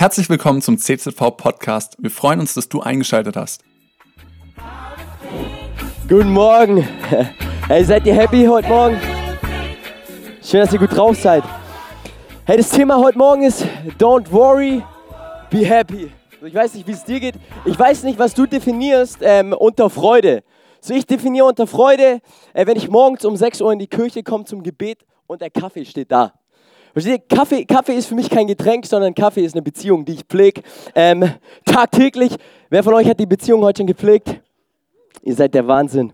Herzlich willkommen zum CZV Podcast. Wir freuen uns, dass du eingeschaltet hast. Guten Morgen. Hey, seid ihr happy heute Morgen? Schön, dass ihr gut drauf seid. Hey, das Thema heute Morgen ist Don't worry, be happy. Ich weiß nicht, wie es dir geht. Ich weiß nicht, was du definierst ähm, unter Freude. So, ich definiere unter Freude, äh, wenn ich morgens um 6 Uhr in die Kirche komme zum Gebet und der Kaffee steht da. Versteht ihr? Kaffee, Kaffee ist für mich kein Getränk, sondern Kaffee ist eine Beziehung, die ich pflege. Ähm, tagtäglich. Wer von euch hat die Beziehung heute schon gepflegt? Ihr seid der Wahnsinn.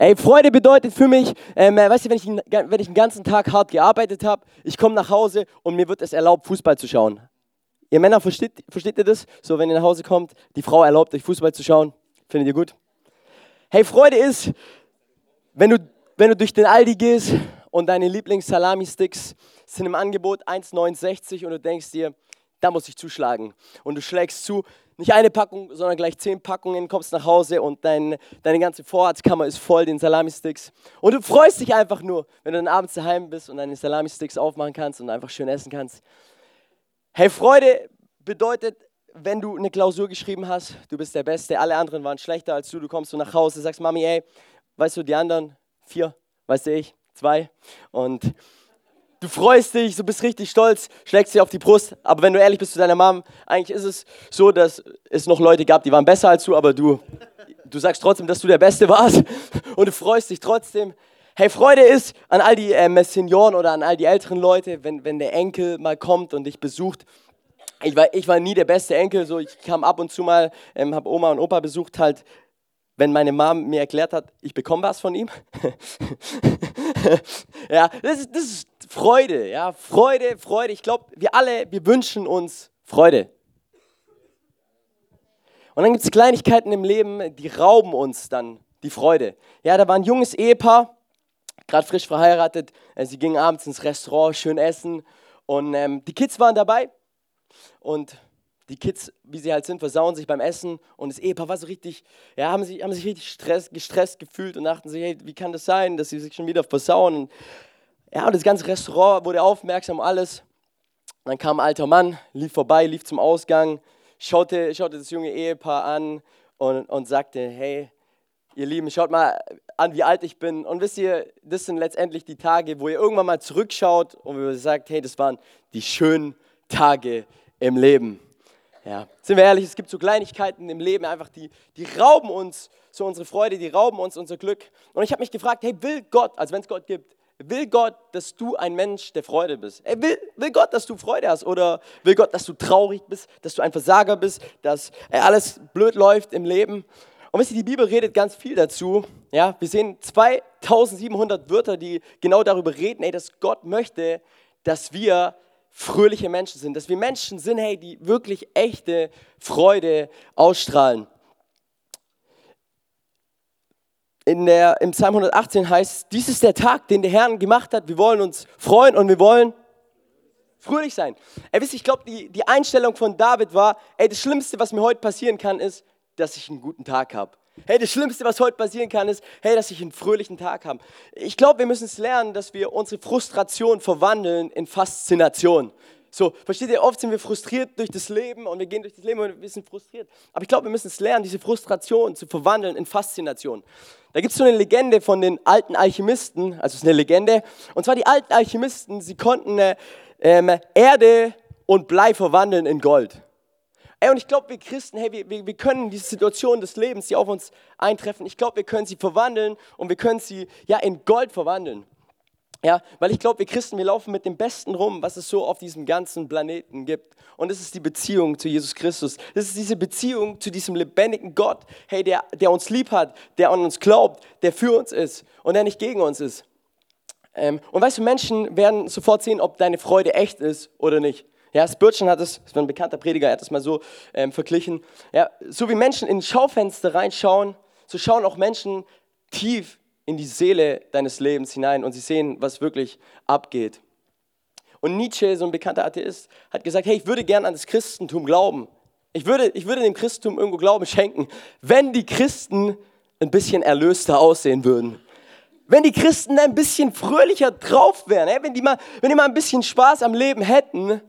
Ey, Freude bedeutet für mich, ähm, weißt du, wenn ich, wenn ich den ganzen Tag hart gearbeitet habe, ich komme nach Hause und mir wird es erlaubt, Fußball zu schauen. Ihr Männer, versteht, versteht ihr das? So, wenn ihr nach Hause kommt, die Frau erlaubt euch Fußball zu schauen. Findet ihr gut? Hey, Freude ist, wenn du, wenn du durch den Aldi gehst und deine Lieblings-Salami-Sticks sind im Angebot 1,69 und du denkst dir, da muss ich zuschlagen. Und du schlägst zu, nicht eine Packung, sondern gleich zehn Packungen, kommst nach Hause und dein, deine ganze Vorratskammer ist voll, den Salami-Sticks. Und du freust dich einfach nur, wenn du dann abends daheim bist und deine Salami-Sticks aufmachen kannst und einfach schön essen kannst. Hey, Freude bedeutet, wenn du eine Klausur geschrieben hast, du bist der Beste, alle anderen waren schlechter als du, du kommst so nach Hause, sagst, Mami, ey, weißt du, die anderen vier, weißt du ich, zwei. Und du freust dich, du bist richtig stolz, schlägst dir auf die Brust. Aber wenn du ehrlich bist zu deiner Mom, eigentlich ist es so, dass es noch Leute gab, die waren besser als du, aber du, du sagst trotzdem, dass du der Beste warst und du freust dich trotzdem. Hey, Freude ist an all die äh, Senioren oder an all die älteren Leute, wenn, wenn der Enkel mal kommt und dich besucht. Ich war, ich war nie der beste Enkel, so ich kam ab und zu mal, ähm, habe Oma und Opa besucht, halt wenn meine Mom mir erklärt hat, ich bekomme was von ihm. ja, das ist, das ist Freude, ja, Freude, Freude. Ich glaube, wir alle, wir wünschen uns Freude. Und dann gibt es Kleinigkeiten im Leben, die rauben uns dann die Freude. Ja, da war ein junges Ehepaar, gerade frisch verheiratet. Äh, sie gingen abends ins Restaurant, schön essen. Und ähm, die Kids waren dabei. Und die Kids, wie sie halt sind, versauen sich beim Essen und das Ehepaar war so richtig, ja, haben sich, haben sich richtig stress, gestresst gefühlt und dachten sich, hey, wie kann das sein, dass sie sich schon wieder versauen? Und, ja, und das ganze Restaurant wurde aufmerksam, alles. Und dann kam ein alter Mann, lief vorbei, lief zum Ausgang, schaute, schaute das junge Ehepaar an und, und sagte, hey, ihr Lieben, schaut mal an, wie alt ich bin. Und wisst ihr, das sind letztendlich die Tage, wo ihr irgendwann mal zurückschaut und sagt, hey, das waren die schönen Tage im Leben. Ja, sind wir ehrlich, es gibt so Kleinigkeiten im Leben einfach, die, die rauben uns so unsere Freude, die rauben uns unser Glück. Und ich habe mich gefragt, hey, will Gott, also wenn es Gott gibt, will Gott, dass du ein Mensch der Freude bist? Hey, will, will Gott, dass du Freude hast? Oder will Gott, dass du traurig bist, dass du ein Versager bist, dass ey, alles blöd läuft im Leben? Und wisst ihr, die Bibel redet ganz viel dazu. Ja, wir sehen 2700 Wörter, die genau darüber reden, ey, dass Gott möchte, dass wir fröhliche Menschen sind, dass wir Menschen sind, hey, die wirklich echte Freude ausstrahlen. In der, Im Psalm 118 heißt, dies ist der Tag, den der Herr gemacht hat. Wir wollen uns freuen und wir wollen fröhlich sein. Ey, wisst ihr, ich glaube, die, die Einstellung von David war, ey, das Schlimmste, was mir heute passieren kann, ist, dass ich einen guten Tag habe. Hey, das Schlimmste, was heute passieren kann, ist, hey, dass ich einen fröhlichen Tag habe. Ich glaube, wir müssen es lernen, dass wir unsere Frustration verwandeln in Faszination. So, versteht ihr, oft sind wir frustriert durch das Leben und wir gehen durch das Leben und wir sind frustriert. Aber ich glaube, wir müssen es lernen, diese Frustration zu verwandeln in Faszination. Da gibt es so eine Legende von den alten Alchemisten, also es ist eine Legende, und zwar die alten Alchemisten, sie konnten äh, äh, Erde und Blei verwandeln in Gold. Ey, und ich glaube, wir Christen, hey, wir, wir, wir können diese Situation des Lebens, die auf uns eintreffen, ich glaube, wir können sie verwandeln und wir können sie ja in Gold verwandeln. Ja, weil ich glaube, wir Christen, wir laufen mit dem Besten rum, was es so auf diesem ganzen Planeten gibt. Und das ist die Beziehung zu Jesus Christus. Das ist diese Beziehung zu diesem lebendigen Gott, hey, der, der uns lieb hat, der an uns glaubt, der für uns ist und der nicht gegen uns ist. Ähm, und weißt du, Menschen werden sofort sehen, ob deine Freude echt ist oder nicht. Ja, Spurgeon hat es, das war ein bekannter Prediger, er hat es mal so ähm, verglichen. Ja, so wie Menschen in Schaufenster reinschauen, so schauen auch Menschen tief in die Seele deines Lebens hinein und sie sehen, was wirklich abgeht. Und Nietzsche, so ein bekannter Atheist, hat gesagt, hey, ich würde gern an das Christentum glauben. Ich würde, ich würde dem Christentum irgendwo Glauben schenken, wenn die Christen ein bisschen erlöster aussehen würden. Wenn die Christen ein bisschen fröhlicher drauf wären, wenn, die mal, wenn die mal ein bisschen Spaß am Leben hätten,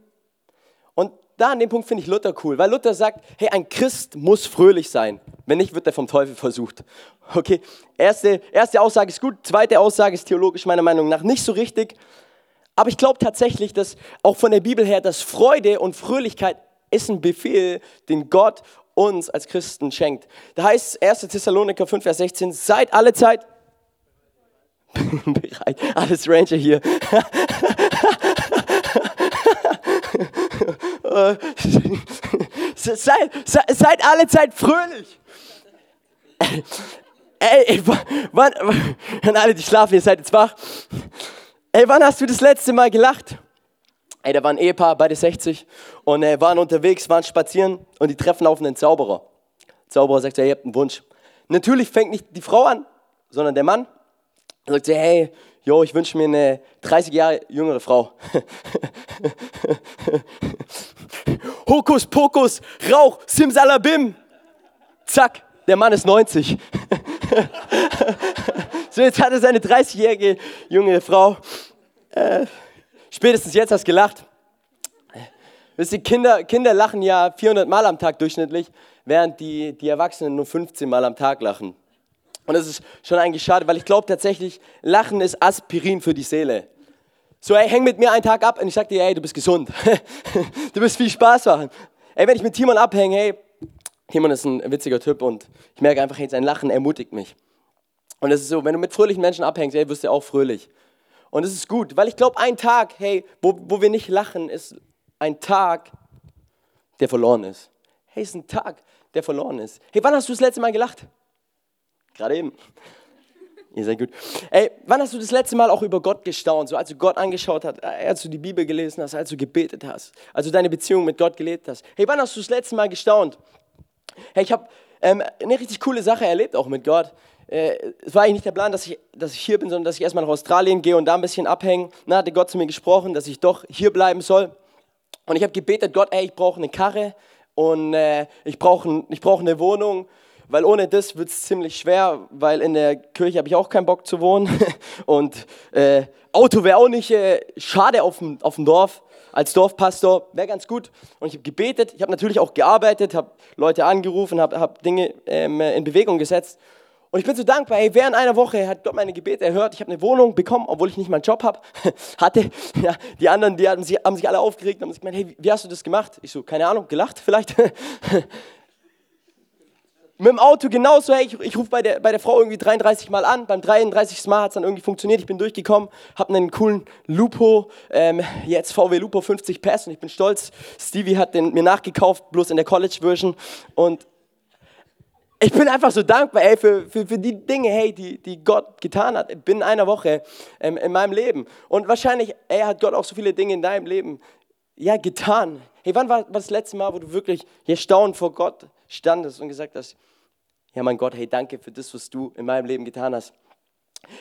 da an dem Punkt finde ich Luther cool, weil Luther sagt, hey, ein Christ muss fröhlich sein. Wenn nicht, wird er vom Teufel versucht. Okay, erste, erste Aussage ist gut, zweite Aussage ist theologisch meiner Meinung nach nicht so richtig. Aber ich glaube tatsächlich, dass auch von der Bibel her, dass Freude und Fröhlichkeit ist ein Befehl, den Gott uns als Christen schenkt. Da heißt 1. Thessaloniker 5, Vers 16, seid alle Zeit bereit. Alles Ranger hier. seid, seid, seid alle Zeit fröhlich. Ey, wann, wann, alle, die schlafen, ihr seid jetzt wach. Ey, wann hast du das letzte Mal gelacht? Ey, da war ein Ehepaar, beide 60, und äh, waren unterwegs, waren spazieren und die treffen auf einen Zauberer. Zauberer sagt, ja, ihr habt einen Wunsch. Natürlich fängt nicht die Frau an, sondern der Mann. Er sagt hey, jo, ich wünsche mir eine 30 Jahre jüngere Frau. Hokus Pokus, Rauch, Simsalabim. Zack, der Mann ist 90. so, jetzt hat er seine 30-jährige junge Frau. Äh, spätestens jetzt hast du gelacht. Wisst ihr, Kinder, Kinder lachen ja 400 Mal am Tag durchschnittlich, während die, die Erwachsenen nur 15 Mal am Tag lachen. Und das ist schon eigentlich schade, weil ich glaube tatsächlich, Lachen ist Aspirin für die Seele. So, ey, häng mit mir einen Tag ab und ich sag dir, ey, du bist gesund. du bist viel Spaß machen. Ey, wenn ich mit Timon abhänge, hey, Timon ist ein witziger Typ und ich merke einfach, hey, sein Lachen ermutigt mich. Und es ist so, wenn du mit fröhlichen Menschen abhängst, hey, wirst du auch fröhlich. Und es ist gut, weil ich glaube, ein Tag, hey, wo, wo wir nicht lachen, ist ein Tag, der verloren ist. Hey, ist ein Tag, der verloren ist. Hey, wann hast du das letzte Mal gelacht? Gerade eben. Ihr seid gut. Ey, wann hast du das letzte Mal auch über Gott gestaunt? So, als du Gott angeschaut hast, äh, als du die Bibel gelesen hast, als du gebetet hast, als du deine Beziehung mit Gott gelebt hast. Hey, wann hast du das letzte Mal gestaunt? Hey, ich habe ähm, eine richtig coole Sache erlebt auch mit Gott. Äh, es war eigentlich nicht der Plan, dass ich, dass ich hier bin, sondern dass ich erstmal nach Australien gehe und da ein bisschen abhängen. Dann hatte Gott zu mir gesprochen, dass ich doch hier bleiben soll. Und ich habe gebetet, Gott, ey, ich brauche eine Karre und äh, ich brauche ich brauch eine Wohnung weil ohne das wird es ziemlich schwer, weil in der Kirche habe ich auch keinen Bock zu wohnen und äh, Auto wäre auch nicht äh, schade auf dem, Dorf. Als Dorfpastor wäre ganz gut. Und ich habe gebetet, ich habe natürlich auch gearbeitet, habe Leute angerufen, habe hab Dinge ähm, in Bewegung gesetzt. Und ich bin so dankbar, hey, während einer Woche hat Gott meine Gebete erhört. Ich habe eine Wohnung bekommen, obwohl ich nicht meinen Job hab, hatte. Ja, die anderen, die haben sich, haben sich alle aufgeregt und haben sich gemeint, hey, wie hast du das gemacht? Ich so, keine Ahnung, gelacht vielleicht. Mit dem Auto genauso, hey, ich, ich rufe bei der, bei der Frau irgendwie 33 Mal an, beim 33. Mal hat es dann irgendwie funktioniert, ich bin durchgekommen, habe einen coolen Lupo, ähm, jetzt VW Lupo 50 Pass und ich bin stolz, Stevie hat den mir nachgekauft, bloß in der College-Version und ich bin einfach so dankbar, ey, für, für, für die Dinge, hey, die, die Gott getan hat binnen einer Woche ähm, in meinem Leben. Und wahrscheinlich, ey, hat Gott auch so viele Dinge in deinem Leben, ja, getan. Hey, wann war, war das letzte Mal, wo du wirklich hier staunend vor Gott standest und gesagt hast, ja, mein Gott, hey, danke für das, was du in meinem Leben getan hast.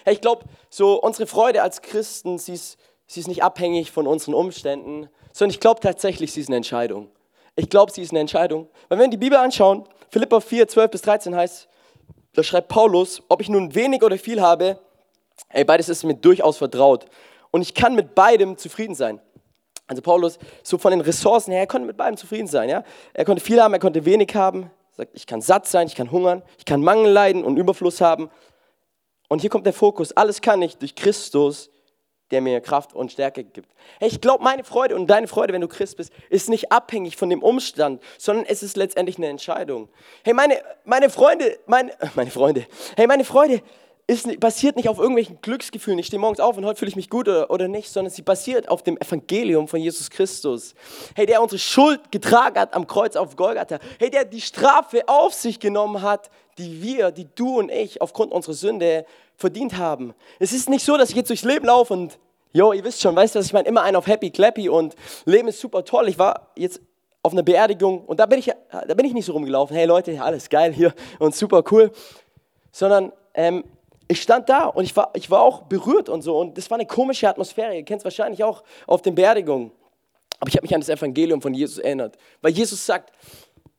Hey, ich glaube, so unsere Freude als Christen, sie ist, sie ist nicht abhängig von unseren Umständen, sondern ich glaube tatsächlich, sie ist eine Entscheidung. Ich glaube, sie ist eine Entscheidung. Weil wenn wir die Bibel anschauen, Philippa 4, 12 bis 13 heißt, da schreibt Paulus, ob ich nun wenig oder viel habe, ey, beides ist mir durchaus vertraut. Und ich kann mit beidem zufrieden sein. Also Paulus, so von den Ressourcen her, er konnte mit beidem zufrieden sein. Ja? Er konnte viel haben, er konnte wenig haben sagt, ich kann satt sein, ich kann hungern, ich kann Mangel leiden und Überfluss haben. Und hier kommt der Fokus, alles kann ich durch Christus, der mir Kraft und Stärke gibt. Hey, ich glaube, meine Freude und deine Freude, wenn du Christ bist, ist nicht abhängig von dem Umstand, sondern es ist letztendlich eine Entscheidung. Hey, meine, meine Freunde, meine, meine Freunde, hey, meine Freude ist, basiert nicht auf irgendwelchen Glücksgefühlen. Ich stehe morgens auf und heute fühle ich mich gut oder, oder nicht, sondern sie basiert auf dem Evangelium von Jesus Christus. Hey, der unsere Schuld getragen hat am Kreuz auf Golgatha. Hey, der die Strafe auf sich genommen hat, die wir, die du und ich aufgrund unserer Sünde verdient haben. Es ist nicht so, dass ich jetzt durchs Leben laufe und, jo, ihr wisst schon, weißt du, was ich meine, immer einen auf Happy Clappy und Leben ist super toll. Ich war jetzt auf einer Beerdigung und da bin ich, da bin ich nicht so rumgelaufen, hey Leute, alles geil hier und super cool, sondern ähm, ich stand da und ich war, ich war auch berührt und so. Und das war eine komische Atmosphäre. Ihr kennt es wahrscheinlich auch auf den Beerdigungen. Aber ich habe mich an das Evangelium von Jesus erinnert. Weil Jesus sagt,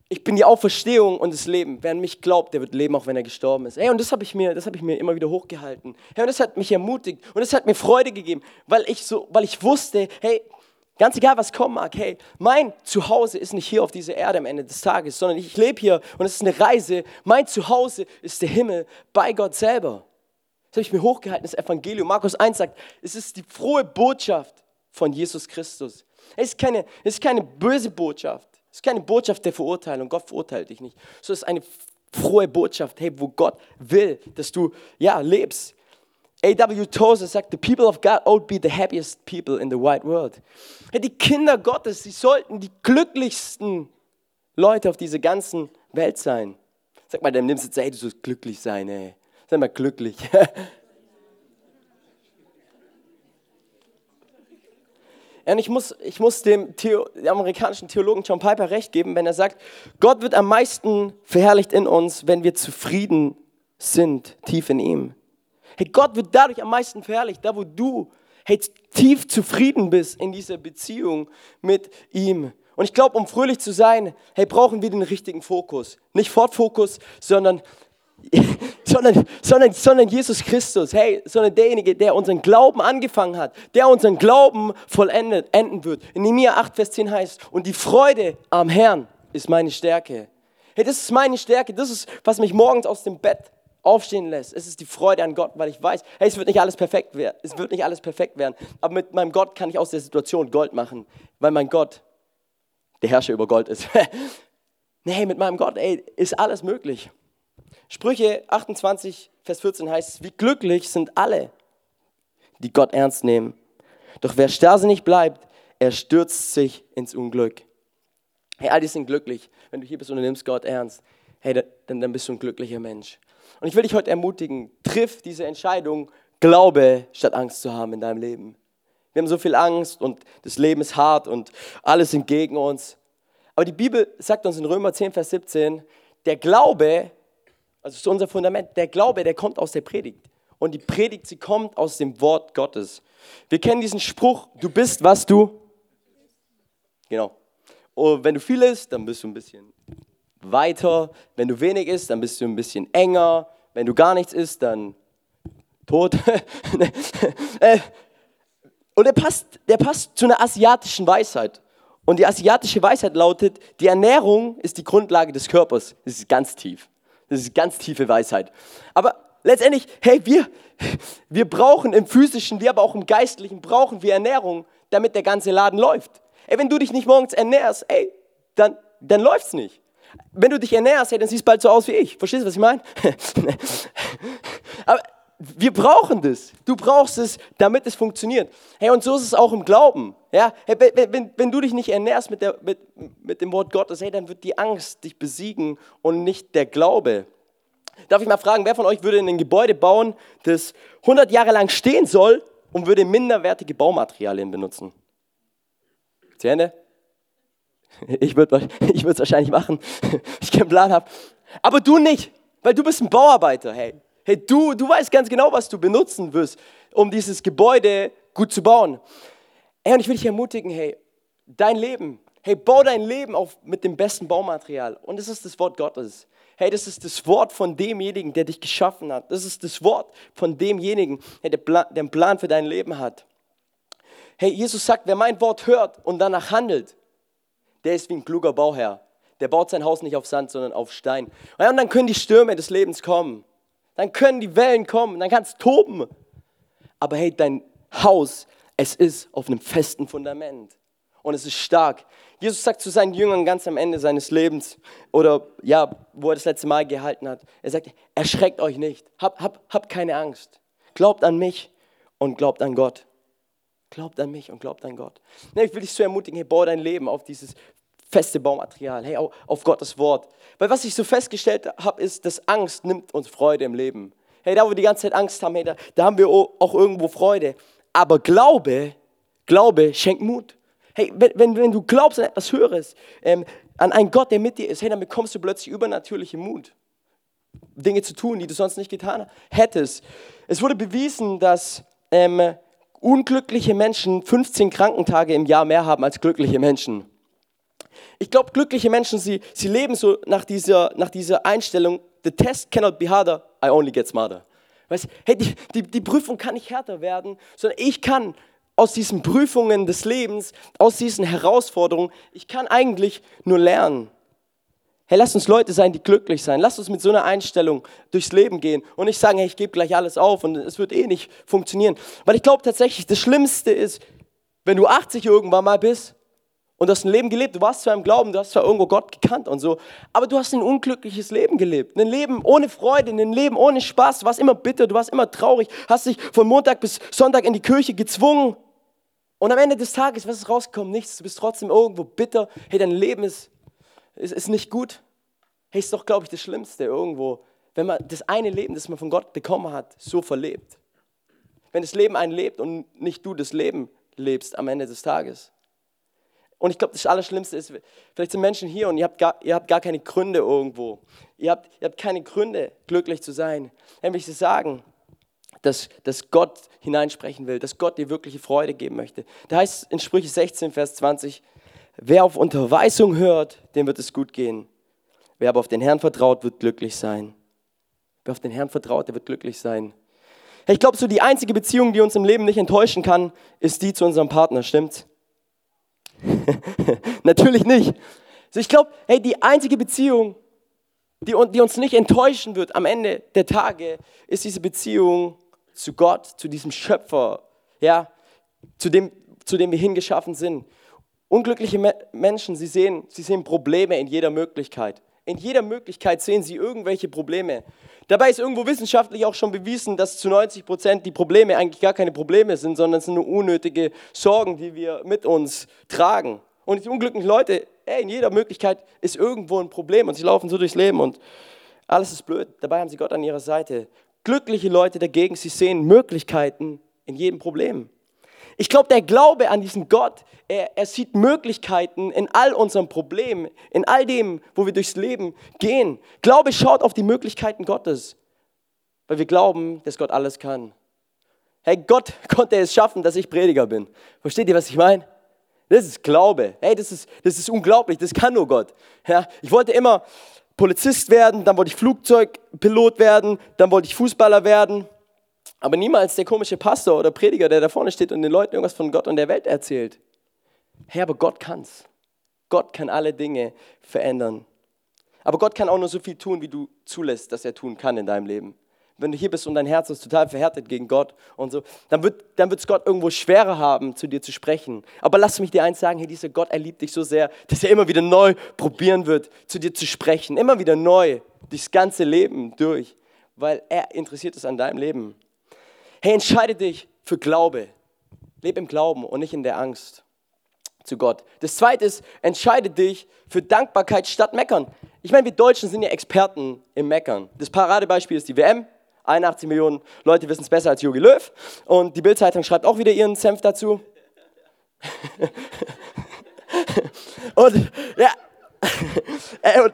ich bin die Auferstehung und das Leben. Wer an mich glaubt, der wird leben, auch wenn er gestorben ist. Hey, und das habe ich, mir, hab ich mir immer wieder hochgehalten. Hey, und das hat mich ermutigt und es hat mir Freude gegeben, weil ich, so, weil ich wusste, hey, Ganz egal, was kommen mag, hey, mein Zuhause ist nicht hier auf dieser Erde am Ende des Tages, sondern ich lebe hier und es ist eine Reise. Mein Zuhause ist der Himmel bei Gott selber. Das habe ich mir hochgehalten, das Evangelium. Markus 1 sagt, es ist die frohe Botschaft von Jesus Christus. Es ist keine, es ist keine böse Botschaft. Es ist keine Botschaft der Verurteilung. Gott verurteilt dich nicht. So ist eine frohe Botschaft, hey, wo Gott will, dass du ja lebst. A.W. Tozer sagt, the people of God ought be the happiest people in the wide world. Hey, die Kinder Gottes, sie sollten die glücklichsten Leute auf dieser ganzen Welt sein. Sag mal, du jetzt, hey, du sollst glücklich sein, ey. Sei mal glücklich. Und ich muss, ich muss dem, Theo, amerikanischen Theologen John Piper recht geben, wenn er sagt, Gott wird am meisten verherrlicht in uns, wenn wir zufrieden sind, tief in ihm. Hey, Gott wird dadurch am meisten verherrlicht, da wo du hey, tief zufrieden bist in dieser Beziehung mit ihm. Und ich glaube, um fröhlich zu sein, hey, brauchen wir den richtigen Fokus. Nicht Fortfokus, sondern sondern, sondern, sondern Jesus Christus, hey, sondern derjenige, der unseren Glauben angefangen hat, der unseren Glauben vollendet, enden wird. In Nehemiah 8, Vers 10 heißt, und die Freude am Herrn ist meine Stärke. Hey, das ist meine Stärke, das ist, was mich morgens aus dem Bett aufstehen lässt. Es ist die Freude an Gott, weil ich weiß, hey, es wird nicht alles perfekt werden, es wird nicht alles perfekt werden, aber mit meinem Gott kann ich aus der Situation Gold machen, weil mein Gott der Herrscher über Gold ist. nee, mit meinem Gott, ey, ist alles möglich. Sprüche 28, Vers 14 heißt wie glücklich sind alle, die Gott ernst nehmen. Doch wer starrsinnig bleibt, er stürzt sich ins Unglück. Hey, all die sind glücklich. Wenn du hier bist und du nimmst Gott ernst, hey, dann, dann bist du ein glücklicher Mensch. Und ich will dich heute ermutigen, triff diese Entscheidung, Glaube statt Angst zu haben in deinem Leben. Wir haben so viel Angst und das Leben ist hart und alles sind gegen uns. Aber die Bibel sagt uns in Römer 10, Vers 17, der Glaube also ist unser Fundament. Der Glaube, der kommt aus der Predigt. Und die Predigt, sie kommt aus dem Wort Gottes. Wir kennen diesen Spruch, du bist, was du. Genau. Und wenn du viel isst, dann bist du ein bisschen weiter. Wenn du wenig isst, dann bist du ein bisschen enger. Wenn du gar nichts isst, dann tot. Äh, und der passt, der passt zu einer asiatischen Weisheit. Und die asiatische Weisheit lautet, die Ernährung ist die Grundlage des Körpers. Das ist ganz tief. Das ist ganz tiefe Weisheit. Aber letztendlich, hey, wir, wir brauchen im physischen, wie aber auch im geistlichen, brauchen wir Ernährung, damit der ganze Laden läuft. Ey, wenn du dich nicht morgens ernährst, ey, dann, dann läuft's nicht. Wenn du dich ernährst, hey, dann siehst du bald so aus wie ich. Verstehst du, was ich meine? aber wir brauchen das. Du brauchst es, damit es funktioniert. Hey, und so ist es auch im Glauben. Ja, hey, wenn, wenn du dich nicht ernährst mit, der, mit, mit dem Wort Gottes, hey, dann wird die Angst dich besiegen und nicht der Glaube. Darf ich mal fragen, wer von euch würde ein Gebäude bauen, das 100 Jahre lang stehen soll und würde minderwertige Baumaterialien benutzen? Ende? Ich würde es wahrscheinlich machen, ich keinen Plan habe. Aber du nicht, weil du bist ein Bauarbeiter, hey. Hey, du, du weißt ganz genau, was du benutzen wirst, um dieses Gebäude gut zu bauen. Hey, und ich will dich ermutigen, hey, dein Leben, hey, bau dein Leben auf mit dem besten Baumaterial. Und das ist das Wort Gottes. Hey, das ist das Wort von demjenigen, der dich geschaffen hat. Das ist das Wort von demjenigen, der den Plan für dein Leben hat. Hey, Jesus sagt, wer mein Wort hört und danach handelt, der ist wie ein kluger Bauherr. Der baut sein Haus nicht auf Sand, sondern auf Stein. Und dann können die Stürme des Lebens kommen dann können die Wellen kommen, dann kann es toben. Aber hey, dein Haus, es ist auf einem festen Fundament und es ist stark. Jesus sagt zu seinen Jüngern ganz am Ende seines Lebens oder ja, wo er das letzte Mal gehalten hat, er sagt, erschreckt euch nicht, habt hab, hab keine Angst, glaubt an mich und glaubt an Gott. Glaubt an mich und glaubt an Gott. Ich will dich so ermutigen, hey, bau dein Leben auf dieses feste Baumaterial, hey, auf Gottes Wort. Weil was ich so festgestellt habe, ist, dass Angst nimmt uns Freude im Leben. Hey, da wo wir die ganze Zeit Angst haben, hey, da, da haben wir auch irgendwo Freude. Aber Glaube, Glaube schenkt Mut. Hey, wenn, wenn, du glaubst an etwas Höheres, ähm, an einen Gott, der mit dir ist, hey, dann bekommst du plötzlich übernatürliche Mut. Dinge zu tun, die du sonst nicht getan hättest. Es wurde bewiesen, dass ähm, unglückliche Menschen 15 Krankentage im Jahr mehr haben als glückliche Menschen. Ich glaube, glückliche Menschen, sie, sie leben so nach dieser, nach dieser Einstellung, the test cannot be harder, I only get smarter. Weißt, hey, die, die, die Prüfung kann nicht härter werden, sondern ich kann aus diesen Prüfungen des Lebens, aus diesen Herausforderungen, ich kann eigentlich nur lernen. Hey, lass uns Leute sein, die glücklich sein. Lass uns mit so einer Einstellung durchs Leben gehen und nicht sagen, hey, ich gebe gleich alles auf und es wird eh nicht funktionieren. Weil ich glaube tatsächlich, das Schlimmste ist, wenn du 80 irgendwann mal bist und du hast ein Leben gelebt, du warst zwar im Glauben, du hast zwar irgendwo Gott gekannt und so, aber du hast ein unglückliches Leben gelebt. Ein Leben ohne Freude, ein Leben ohne Spaß. Du warst immer bitter, du warst immer traurig, hast dich von Montag bis Sonntag in die Kirche gezwungen. Und am Ende des Tages, was ist rausgekommen? Nichts. Du bist trotzdem irgendwo bitter. Hey, dein Leben ist ist, ist nicht gut. Hey, ist doch, glaube ich, das Schlimmste irgendwo, wenn man das eine Leben, das man von Gott bekommen hat, so verlebt. Wenn das Leben einen lebt und nicht du das Leben lebst am Ende des Tages. Und ich glaube, das Allerschlimmste ist, vielleicht sind Menschen hier und ihr habt gar, ihr habt gar keine Gründe irgendwo. Ihr habt, ihr habt keine Gründe, glücklich zu sein. Dann will ich sagen, dass, dass Gott hineinsprechen will, dass Gott dir wirkliche Freude geben möchte. Da heißt in Sprüche 16, Vers 20, Wer auf Unterweisung hört, dem wird es gut gehen. Wer aber auf den Herrn vertraut, wird glücklich sein. Wer auf den Herrn vertraut, der wird glücklich sein. Ich glaube, so die einzige Beziehung, die uns im Leben nicht enttäuschen kann, ist die zu unserem Partner, stimmt's? Natürlich nicht. Also ich glaube, hey, die einzige Beziehung, die, die uns nicht enttäuschen wird am Ende der Tage, ist diese Beziehung zu Gott, zu diesem Schöpfer, ja, zu dem, zu dem wir hingeschaffen sind. Unglückliche Menschen, sie sehen, sie sehen Probleme in jeder Möglichkeit. In jeder Möglichkeit sehen sie irgendwelche Probleme. Dabei ist irgendwo wissenschaftlich auch schon bewiesen, dass zu 90 Prozent die Probleme eigentlich gar keine Probleme sind, sondern es sind nur unnötige Sorgen, die wir mit uns tragen. Und die unglücklichen Leute, ey, in jeder Möglichkeit ist irgendwo ein Problem und sie laufen so durchs Leben und alles ist blöd. Dabei haben sie Gott an ihrer Seite. Glückliche Leute dagegen, sie sehen Möglichkeiten in jedem Problem. Ich glaube, der Glaube an diesen Gott, er, er sieht Möglichkeiten in all unseren Problemen, in all dem, wo wir durchs Leben gehen. Glaube schaut auf die Möglichkeiten Gottes, weil wir glauben, dass Gott alles kann. Hey, Gott konnte es schaffen, dass ich Prediger bin. Versteht ihr, was ich meine? Das ist Glaube. Hey, das ist, das ist unglaublich. Das kann nur Gott. Ja, ich wollte immer Polizist werden, dann wollte ich Flugzeugpilot werden, dann wollte ich Fußballer werden. Aber niemals der komische Pastor oder Prediger, der da vorne steht und den Leuten irgendwas von Gott und der Welt erzählt. Hey, aber Gott kann's. Gott kann alle Dinge verändern. Aber Gott kann auch nur so viel tun, wie du zulässt, dass er tun kann in deinem Leben. Wenn du hier bist und dein Herz ist total verhärtet gegen Gott und so, dann wird es dann Gott irgendwo schwerer haben, zu dir zu sprechen. Aber lass mich dir eins sagen, hey, dieser Gott, er liebt dich so sehr, dass er immer wieder neu probieren wird, zu dir zu sprechen. Immer wieder neu, durchs ganze Leben durch, weil er interessiert ist an deinem Leben. Hey, entscheide dich für Glaube. Leb im Glauben und nicht in der Angst zu Gott. Das zweite ist, entscheide dich für Dankbarkeit statt Meckern. Ich meine, wir Deutschen sind ja Experten im Meckern. Das Paradebeispiel ist die WM. 81 Millionen Leute wissen es besser als Jogi Löw. Und die Bildzeitung schreibt auch wieder ihren Senf dazu. und ja, ey, und,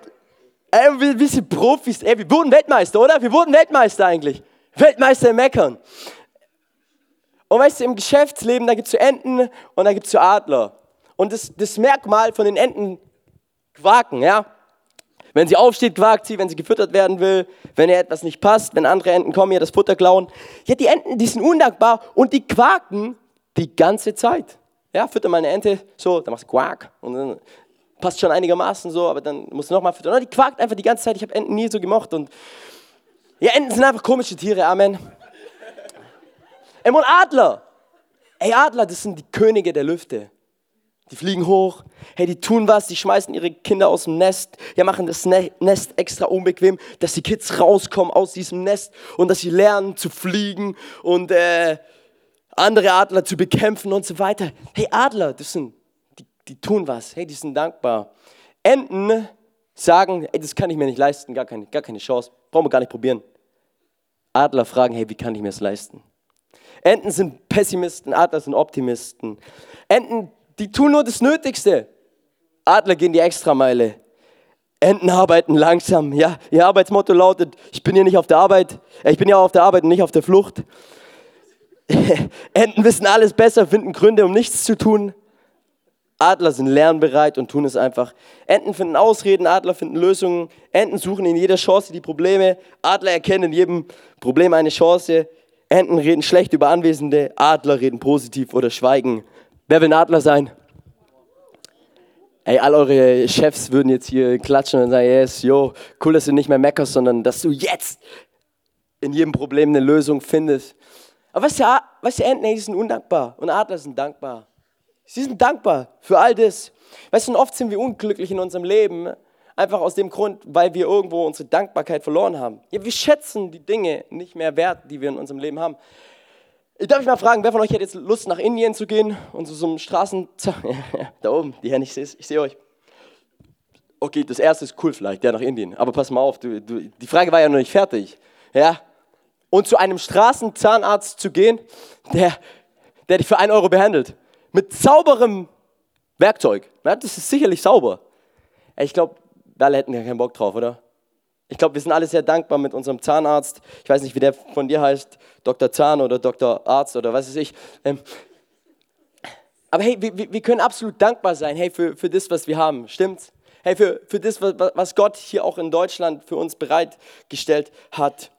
ey, wir, wir sind Profis. Ey, wir wurden Weltmeister, oder? Wir wurden Weltmeister eigentlich. Weltmeister im Meckern. Und weißt du, im Geschäftsleben, da gibt es so Enten und da gibt es so Adler. Und das, das Merkmal von den Enten, quaken, ja. Wenn sie aufsteht, quakt sie, wenn sie gefüttert werden will, wenn ihr etwas nicht passt, wenn andere Enten kommen, ihr das Futter klauen. Ja, die Enten, die sind undankbar und die quaken die ganze Zeit. Ja, fütter mal eine Ente, so, dann machst du Quack und dann passt schon einigermaßen so, aber dann musst du nochmal füttern. Die quakt einfach die ganze Zeit. Ich habe Enten nie so gemocht und ja, Enten sind einfach komische Tiere, Amen. Und Adler. Ey, Adler, das sind die Könige der Lüfte. Die fliegen hoch, hey, die tun was, die schmeißen ihre Kinder aus dem Nest, ja, machen das ne-, Nest extra unbequem, dass die Kids rauskommen aus diesem Nest und dass sie lernen zu fliegen und äh, andere Adler zu bekämpfen und so weiter. Hey, Adler, das sind, die, die tun was, hey, die sind dankbar. Enten sagen, ey, das kann ich mir nicht leisten, gar keine, gar keine Chance, brauchen wir gar nicht probieren. Adler fragen, hey, wie kann ich mir das leisten? Enten sind Pessimisten, Adler sind Optimisten. Enten, die tun nur das Nötigste. Adler gehen die Extrameile. Enten arbeiten langsam. Ja, ihr Arbeitsmotto lautet, ich bin hier nicht auf der Arbeit, äh, ich bin ja auf der Arbeit und nicht auf der Flucht. Enten wissen alles besser, finden Gründe, um nichts zu tun. Adler sind lernbereit und tun es einfach. Enten finden Ausreden, Adler finden Lösungen. Enten suchen in jeder Chance die Probleme. Adler erkennen in jedem Problem eine Chance. Enten reden schlecht über Anwesende, Adler reden positiv oder schweigen. Wer will ein Adler sein? Ey, all eure Chefs würden jetzt hier klatschen und sagen, yes, yo, cool, dass du nicht mehr meckerst, sondern dass du jetzt in jedem Problem eine Lösung findest. Aber was ja, was Enten, die sind undankbar und Adler sind dankbar. Sie sind dankbar für all das. Weißt du, oft sind wir unglücklich in unserem Leben, einfach aus dem Grund, weil wir irgendwo unsere Dankbarkeit verloren haben. Ja, wir schätzen die Dinge nicht mehr wert, die wir in unserem Leben haben. Ich darf mich mal fragen, wer von euch hat jetzt Lust, nach Indien zu gehen und zu so einem Straßen... da oben, die Hände, ich sehe ich seh euch. Okay, das erste ist cool vielleicht, der nach Indien. Aber pass mal auf, du, du, die Frage war ja noch nicht fertig. Ja? Und zu einem Straßenzahnarzt zu gehen, der, der dich für einen Euro behandelt. Mit sauberem Werkzeug. Ja, das ist sicherlich sauber. Ich glaube, wir alle hätten ja keinen Bock drauf, oder? Ich glaube, wir sind alle sehr dankbar mit unserem Zahnarzt. Ich weiß nicht, wie der von dir heißt, Dr. Zahn oder Dr. Arzt oder was weiß ich. Ähm, aber hey, wir, wir können absolut dankbar sein, hey, für, für das, was wir haben. Stimmt's? Hey, für, für das, was Gott hier auch in Deutschland für uns bereitgestellt hat.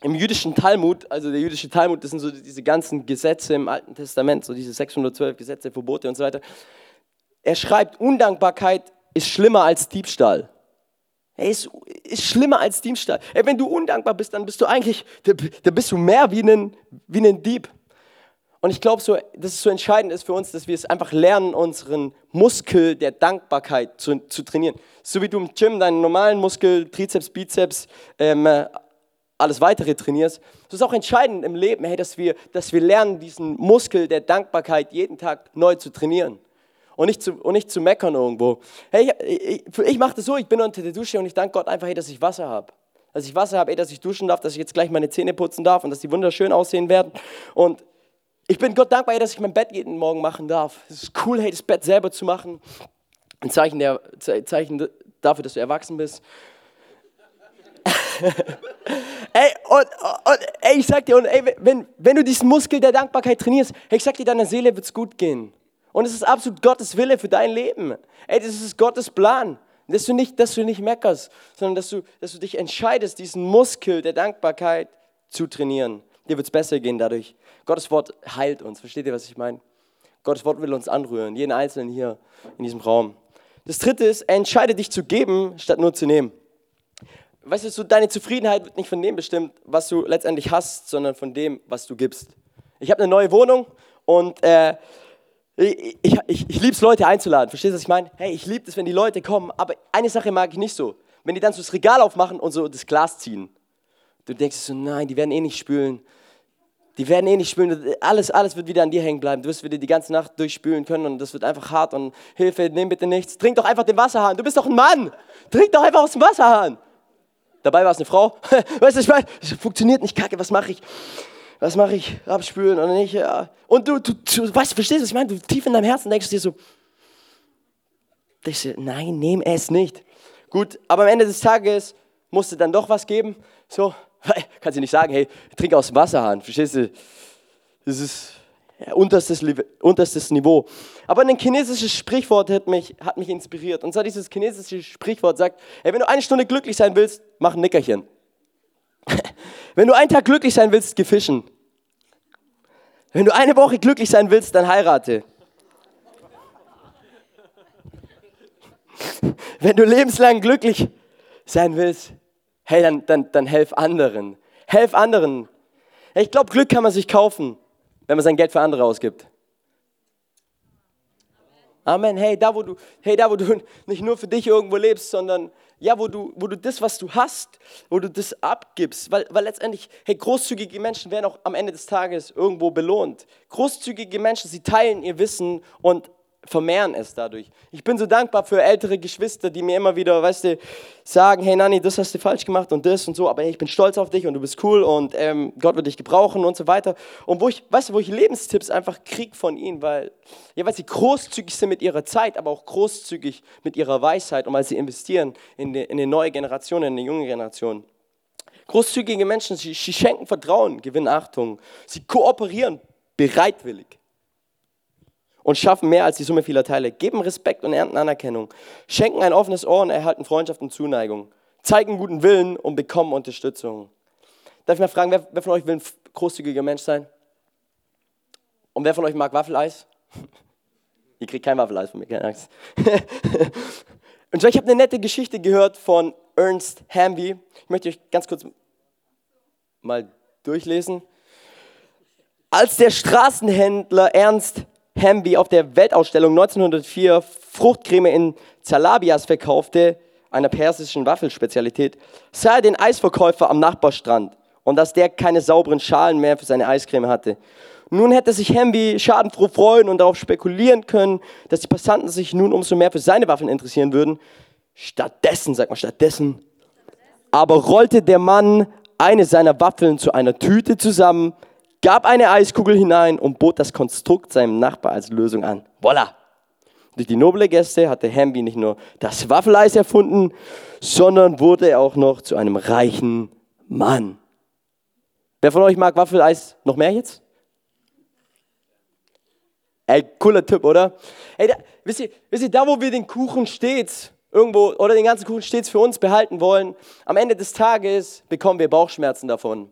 Im jüdischen Talmud, also der jüdische Talmud, das sind so diese ganzen Gesetze im Alten Testament, so diese 612 Gesetze, Verbote und so weiter. Er schreibt, Undankbarkeit ist schlimmer als Diebstahl. Hey, ist, ist schlimmer als Diebstahl. Hey, wenn du undankbar bist, dann bist du eigentlich, dann bist du mehr wie ein, wie ein Dieb. Und ich glaube, so, dass es so entscheidend ist für uns, dass wir es einfach lernen, unseren Muskel der Dankbarkeit zu, zu trainieren. So wie du im Gym deinen normalen Muskel, Trizeps, Bizeps, ähm, alles weitere trainierst. So ist auch entscheidend im Leben, hey, dass, wir, dass wir lernen, diesen Muskel der Dankbarkeit jeden Tag neu zu trainieren und nicht zu, und nicht zu meckern irgendwo. Hey, ich, ich, ich mache das so, ich bin unter der Dusche und ich danke Gott einfach, hey, dass ich Wasser habe. Dass ich Wasser habe, dass ich duschen darf, dass ich jetzt gleich meine Zähne putzen darf und dass die wunderschön aussehen werden. Und ich bin Gott dankbar, dass ich mein Bett jeden Morgen machen darf. Es ist cool, hey, das Bett selber zu machen. Ein Zeichen, der, Zeichen dafür, dass du erwachsen bist. ey, und, und, ey, ich sag dir, und, ey, wenn, wenn du diesen Muskel der Dankbarkeit trainierst, hey, ich sag dir, deiner Seele wird es gut gehen. Und es ist absolut Gottes Wille für dein Leben. Ey, das ist Gottes Plan. Dass du nicht, dass du nicht meckerst, sondern dass du, dass du dich entscheidest, diesen Muskel der Dankbarkeit zu trainieren. Dir wird es besser gehen dadurch. Gottes Wort heilt uns. Versteht ihr, was ich meine? Gottes Wort will uns anrühren. Jeden Einzelnen hier in diesem Raum. Das dritte ist, entscheide dich zu geben, statt nur zu nehmen. Weißt du, so deine Zufriedenheit wird nicht von dem bestimmt, was du letztendlich hast, sondern von dem, was du gibst. Ich habe eine neue Wohnung und äh, ich, ich, ich, liebe es, Leute einzuladen. Verstehst du, was ich meine? Hey, ich liebe es, wenn die Leute kommen. Aber eine Sache mag ich nicht so. Wenn die dann so das Regal aufmachen und so das Glas ziehen. Du denkst so, nein, die werden eh nicht spülen. Die werden eh nicht spülen. Alles, alles wird wieder an dir hängen bleiben. Du wirst wieder die ganze Nacht durchspülen können und das wird einfach hart und Hilfe, nimm bitte nichts. Trink doch einfach den Wasserhahn. Du bist doch ein Mann. Trink doch einfach aus dem Wasserhahn. Dabei war es eine Frau. Weißt du, ich meine, funktioniert nicht, kacke, was mache ich? was mache ich? Abspülen oder nicht? Ja. Und du, du, du weißt, verstehst du, was ich meine? Du tief in deinem Herzen denkst dir so, denkst dir, nein, nehm es nicht. Gut, aber am Ende des Tages musst du dann doch was geben. So, kannst du nicht sagen, hey, trink aus dem Wasserhahn. Verstehst du? Das ist unterstes, unterstes Niveau. Aber ein chinesisches Sprichwort hat mich, hat mich inspiriert. Und zwar dieses chinesische Sprichwort sagt, hey, wenn du eine Stunde glücklich sein willst, mach ein Nickerchen. Wenn du einen Tag glücklich sein willst, geh fischen. Wenn du eine Woche glücklich sein willst, dann heirate. Wenn du lebenslang glücklich sein willst, hey, dann, dann, dann helf anderen. Helf anderen. Ich glaube, Glück kann man sich kaufen, wenn man sein Geld für andere ausgibt. Amen. Hey, da wo du, hey, da wo du nicht nur für dich irgendwo lebst, sondern ja, wo du, wo du das, was du hast, wo du das abgibst, weil, weil letztendlich, hey, großzügige Menschen werden auch am Ende des Tages irgendwo belohnt. Großzügige Menschen, sie teilen ihr Wissen und vermehren es dadurch. Ich bin so dankbar für ältere Geschwister, die mir immer wieder, weißt du, sagen, hey Nani, das hast du falsch gemacht und das und so, aber hey, ich bin stolz auf dich und du bist cool und ähm, Gott wird dich gebrauchen und so weiter. Und wo ich, weißt du, wo ich Lebenstipps einfach krieg von ihnen, weil, ja, weil sie großzügig sind mit ihrer Zeit, aber auch großzügig mit ihrer Weisheit und weil sie investieren in die, in die neue Generation, in die junge Generation. Großzügige Menschen, sie, sie schenken Vertrauen, gewinnen Achtung, sie kooperieren bereitwillig und schaffen mehr als die Summe vieler Teile, geben Respekt und ernten Anerkennung, schenken ein offenes Ohr und erhalten Freundschaft und Zuneigung, zeigen guten Willen und bekommen Unterstützung. Darf ich mal fragen, wer, wer von euch will großzügiger Mensch sein. Und wer von euch mag Waffeleis? Ihr kriegt kein Waffeleis von mir, keine Angst. Und ich habe eine nette Geschichte gehört von Ernst Hamby. Ich möchte euch ganz kurz mal durchlesen. Als der Straßenhändler Ernst Hamby auf der Weltausstellung 1904 Fruchtcreme in Zalabias verkaufte, einer persischen Waffelspezialität, sah er den Eisverkäufer am Nachbarstrand und dass der keine sauberen Schalen mehr für seine Eiscreme hatte. Nun hätte sich Hamby schadenfroh freuen und darauf spekulieren können, dass die Passanten sich nun umso mehr für seine Waffen interessieren würden. Stattdessen, sag mal stattdessen, aber rollte der Mann eine seiner Waffeln zu einer Tüte zusammen, gab eine Eiskugel hinein und bot das Konstrukt seinem Nachbar als Lösung an. Voila! Durch die noble Gäste hatte Hamby nicht nur das Waffeleis erfunden, sondern wurde auch noch zu einem reichen Mann. Wer von euch mag Waffeleis noch mehr jetzt? Ey, cooler Tipp, oder? Ey, da, wisst, ihr, wisst ihr, da wo wir den Kuchen stets irgendwo oder den ganzen Kuchen stets für uns behalten wollen, am Ende des Tages bekommen wir Bauchschmerzen davon.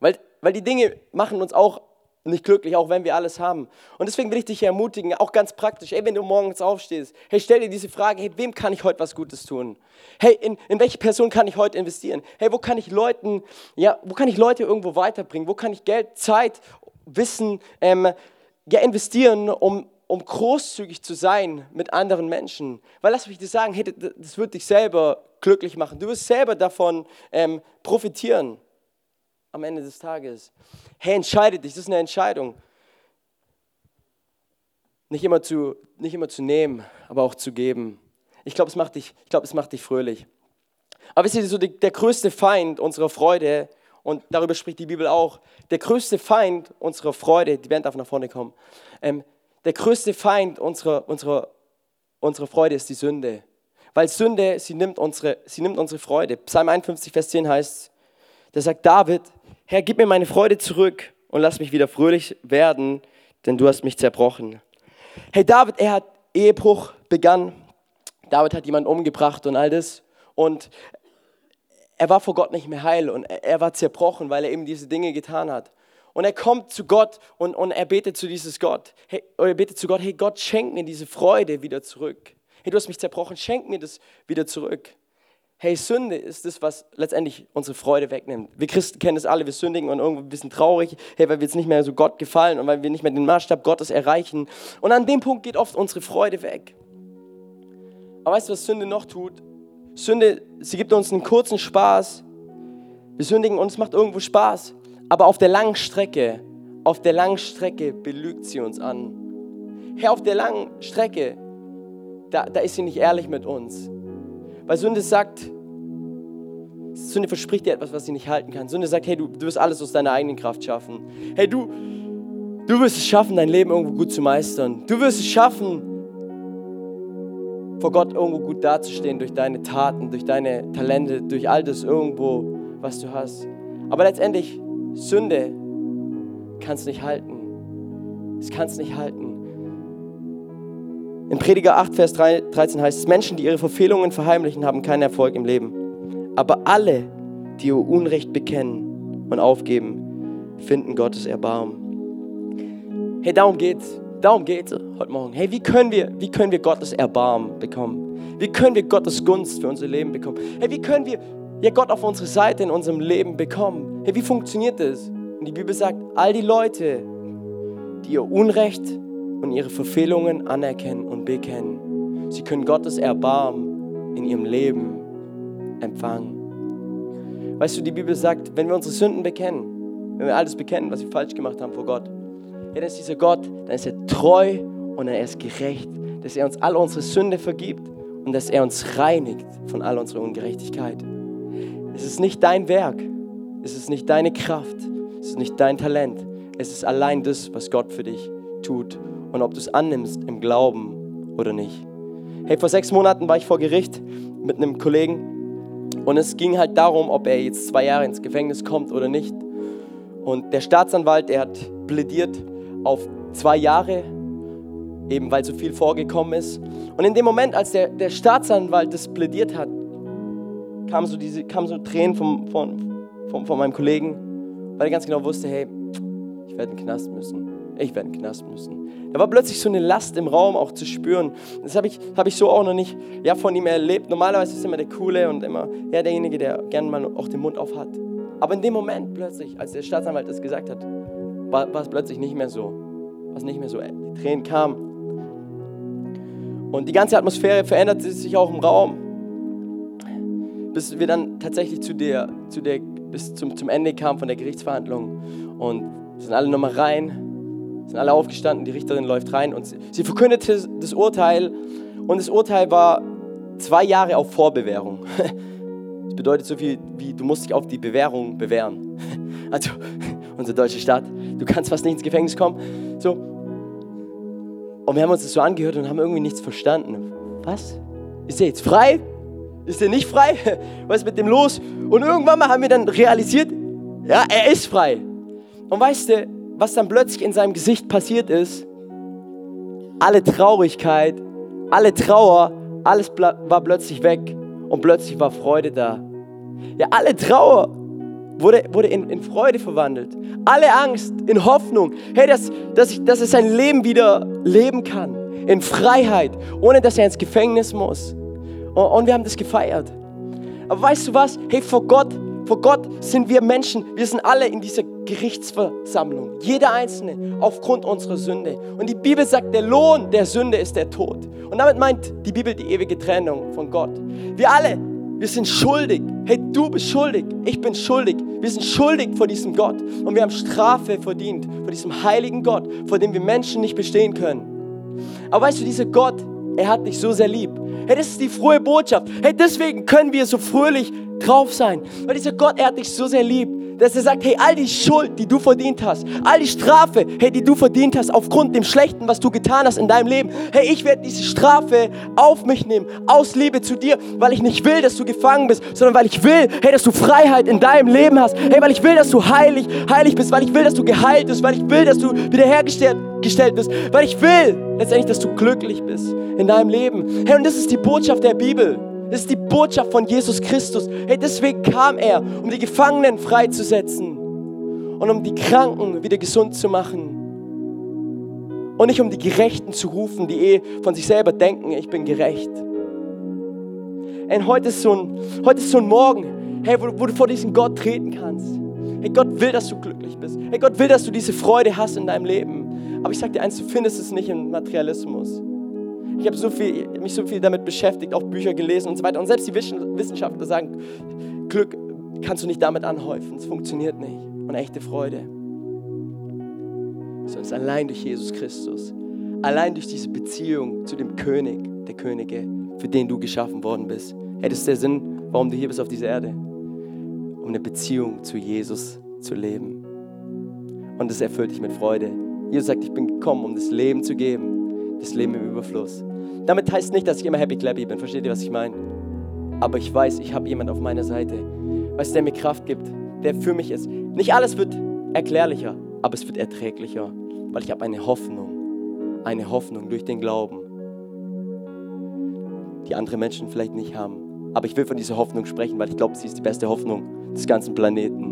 Weil, weil die Dinge machen uns auch nicht glücklich, auch wenn wir alles haben. Und deswegen will ich dich ermutigen, auch ganz praktisch, ey, wenn du morgens aufstehst, hey, stell dir diese Frage, hey, wem kann ich heute was Gutes tun? Hey, in, in welche Person kann ich heute investieren? Hey, wo kann ich Leuten, ja, wo kann ich Leute irgendwo weiterbringen? Wo kann ich Geld, Zeit, Wissen ähm, ja, investieren, um, um großzügig zu sein mit anderen Menschen? Weil lass mich dir sagen, hey, das wird dich selber glücklich machen. Du wirst selber davon ähm, profitieren am Ende des Tages. Hey, entscheide dich, das ist eine Entscheidung. Nicht immer zu, nicht immer zu nehmen, aber auch zu geben. Ich glaube, es, macht dich, glaub, es macht dich fröhlich. Aber wisst ihr, so der größte Feind unserer Freude, und darüber spricht die Bibel auch, der größte Feind unserer Freude, die Band darf nach vorne kommen, ähm, der größte Feind unserer, unserer, unserer Freude ist die Sünde. Weil Sünde, sie nimmt unsere, sie nimmt unsere Freude. Psalm 51, Vers 10 heißt, da sagt David, Herr, gib mir meine Freude zurück und lass mich wieder fröhlich werden, denn du hast mich zerbrochen. Hey, David, er hat Ehebruch begangen. David hat jemanden umgebracht und all das. Und er war vor Gott nicht mehr heil und er war zerbrochen, weil er eben diese Dinge getan hat. Und er kommt zu Gott und, und er betet zu dieses Gott. Hey, er betet zu Gott, hey Gott, schenk mir diese Freude wieder zurück. Hey, du hast mich zerbrochen, schenk mir das wieder zurück. Hey, Sünde ist das, was letztendlich unsere Freude wegnimmt. Wir Christen kennen das alle, wir sündigen und irgendwie ein bisschen traurig, hey, weil wir jetzt nicht mehr so Gott gefallen und weil wir nicht mehr den Maßstab Gottes erreichen. Und an dem Punkt geht oft unsere Freude weg. Aber weißt du, was Sünde noch tut? Sünde, sie gibt uns einen kurzen Spaß. Wir sündigen und es macht irgendwo Spaß. Aber auf der langen Strecke, auf der langen Strecke belügt sie uns an. Hey, auf der langen Strecke, da, da ist sie nicht ehrlich mit uns. Weil Sünde sagt, Sünde verspricht dir etwas, was sie nicht halten kann. Sünde sagt, hey, du, du wirst alles aus deiner eigenen Kraft schaffen. Hey, du, du wirst es schaffen, dein Leben irgendwo gut zu meistern. Du wirst es schaffen, vor Gott irgendwo gut dazustehen durch deine Taten, durch deine Talente, durch all das irgendwo, was du hast. Aber letztendlich, Sünde kannst nicht halten. Es kannst nicht halten. In Prediger 8, Vers 13 heißt es, Menschen, die ihre Verfehlungen verheimlichen, haben keinen Erfolg im Leben. Aber alle, die ihr Unrecht bekennen und aufgeben, finden Gottes Erbarmen. Hey, darum geht's. Darum geht's heute Morgen. Hey, wie können wir, wie können wir Gottes Erbarmen bekommen? Wie können wir Gottes Gunst für unser Leben bekommen? Hey, wie können wir ja, Gott auf unsere Seite in unserem Leben bekommen? Hey, wie funktioniert das? Und die Bibel sagt, all die Leute, die ihr Unrecht und ihre Verfehlungen anerkennen und bekennen. Sie können Gottes Erbarmen in ihrem Leben empfangen. Weißt du, die Bibel sagt, wenn wir unsere Sünden bekennen, wenn wir alles bekennen, was wir falsch gemacht haben vor Gott, ja, dann ist dieser Gott, dann ist er treu und er ist gerecht, dass er uns all unsere Sünde vergibt und dass er uns reinigt von all unserer Ungerechtigkeit. Es ist nicht dein Werk, es ist nicht deine Kraft, es ist nicht dein Talent, es ist allein das, was Gott für dich tut und ob du es annimmst im Glauben oder nicht. Hey, vor sechs Monaten war ich vor Gericht mit einem Kollegen und es ging halt darum, ob er jetzt zwei Jahre ins Gefängnis kommt oder nicht. Und der Staatsanwalt, der hat plädiert auf zwei Jahre, eben weil so viel vorgekommen ist. Und in dem Moment, als der, der Staatsanwalt das plädiert hat, kamen so, kamen so Tränen vom, von, von, von meinem Kollegen. weil er ganz genau wusste, hey, ich werde in den Knast müssen. Ich werde in den Knast müssen. Da war plötzlich so eine Last im Raum auch zu spüren. Das habe ich, hab ich so auch noch nicht ja, von ihm erlebt. Normalerweise ist er immer der Coole und immer ja, derjenige, der gerne mal auch den Mund auf hat. Aber in dem Moment plötzlich, als der Staatsanwalt das gesagt hat, war, war es plötzlich nicht mehr so. War es nicht mehr so. Die Tränen kamen. Und die ganze Atmosphäre veränderte sich auch im Raum. Bis wir dann tatsächlich zu der, zu der, bis zum, zum Ende kamen von der Gerichtsverhandlung. Und sind alle nochmal rein, sind alle aufgestanden, die Richterin läuft rein und sie, verkündete das Urteil. Und das Urteil war zwei Jahre auf Vorbewährung. Das bedeutet so viel wie, du musst dich auf die Bewährung bewähren. Also, unsere deutsche Stadt, du kannst fast nicht ins Gefängnis kommen. So. Und wir haben uns das so angehört und haben irgendwie nichts verstanden. Was? Ist er jetzt frei? Ist er nicht frei? Was ist mit dem los? Und irgendwann mal haben wir dann realisiert, ja, er ist frei. Und weißt du, was dann plötzlich in seinem Gesicht passiert ist? Alle Traurigkeit, alle Trauer, alles war plötzlich weg und plötzlich war Freude da. Ja, alle Trauer wurde, wurde in, in Freude verwandelt. Alle Angst in Hoffnung. Hey, dass, dass, ich, dass er sein Leben wieder leben kann. In Freiheit, ohne dass er ins Gefängnis muss. Und, und wir haben das gefeiert. Aber weißt du was? Hey, vor Gott, vor Gott sind wir Menschen. Wir sind alle in dieser Gerichtsversammlung. Jeder Einzelne aufgrund unserer Sünde. Und die Bibel sagt, der Lohn der Sünde ist der Tod. Und damit meint die Bibel die ewige Trennung von Gott. Wir alle, wir sind schuldig. Hey, du bist schuldig. Ich bin schuldig. Wir sind schuldig vor diesem Gott. Und wir haben Strafe verdient vor diesem heiligen Gott, vor dem wir Menschen nicht bestehen können. Aber weißt du, dieser Gott, er hat dich so sehr lieb. Hey, das ist die frohe Botschaft. Hey, deswegen können wir so fröhlich drauf sein. Weil dieser Gott, er hat dich so sehr lieb dass er sagt, hey, all die Schuld, die du verdient hast, all die Strafe, hey, die du verdient hast aufgrund dem Schlechten, was du getan hast in deinem Leben, hey, ich werde diese Strafe auf mich nehmen, aus Liebe zu dir, weil ich nicht will, dass du gefangen bist, sondern weil ich will, hey, dass du Freiheit in deinem Leben hast, hey, weil ich will, dass du heilig, heilig bist, weil ich will, dass du geheilt bist, weil ich will, dass du wiederhergestellt gestellt bist, weil ich will letztendlich, dass du glücklich bist in deinem Leben. Hey, und das ist die Botschaft der Bibel. Das ist die Botschaft von Jesus Christus. Hey, deswegen kam er, um die Gefangenen freizusetzen und um die Kranken wieder gesund zu machen. Und nicht um die Gerechten zu rufen, die eh von sich selber denken, ich bin gerecht. Hey, heute ist so ein, heute ist so ein Morgen, hey, wo, wo du vor diesen Gott treten kannst. Hey, Gott will, dass du glücklich bist. Hey, Gott will, dass du diese Freude hast in deinem Leben. Aber ich sage dir eins, du findest es nicht im Materialismus. Ich habe so mich so viel damit beschäftigt, auch Bücher gelesen und so weiter. Und selbst die Wissenschaftler sagen, Glück kannst du nicht damit anhäufen. Es funktioniert nicht. Und echte Freude. Sondern allein durch Jesus Christus. Allein durch diese Beziehung zu dem König der Könige, für den du geschaffen worden bist. Hey, das ist der Sinn, warum du hier bist auf dieser Erde. Um eine Beziehung zu Jesus zu leben. Und das erfüllt dich mit Freude. Jesus sagt, ich bin gekommen, um das Leben zu geben. Das Leben im Überfluss. Damit heißt nicht, dass ich immer happy clappy bin. Versteht ihr, was ich meine? Aber ich weiß, ich habe jemand auf meiner Seite, weißt, der mir Kraft gibt, der für mich ist. Nicht alles wird erklärlicher, aber es wird erträglicher, weil ich habe eine Hoffnung, eine Hoffnung durch den Glauben, die andere Menschen vielleicht nicht haben. Aber ich will von dieser Hoffnung sprechen, weil ich glaube, sie ist die beste Hoffnung des ganzen Planeten.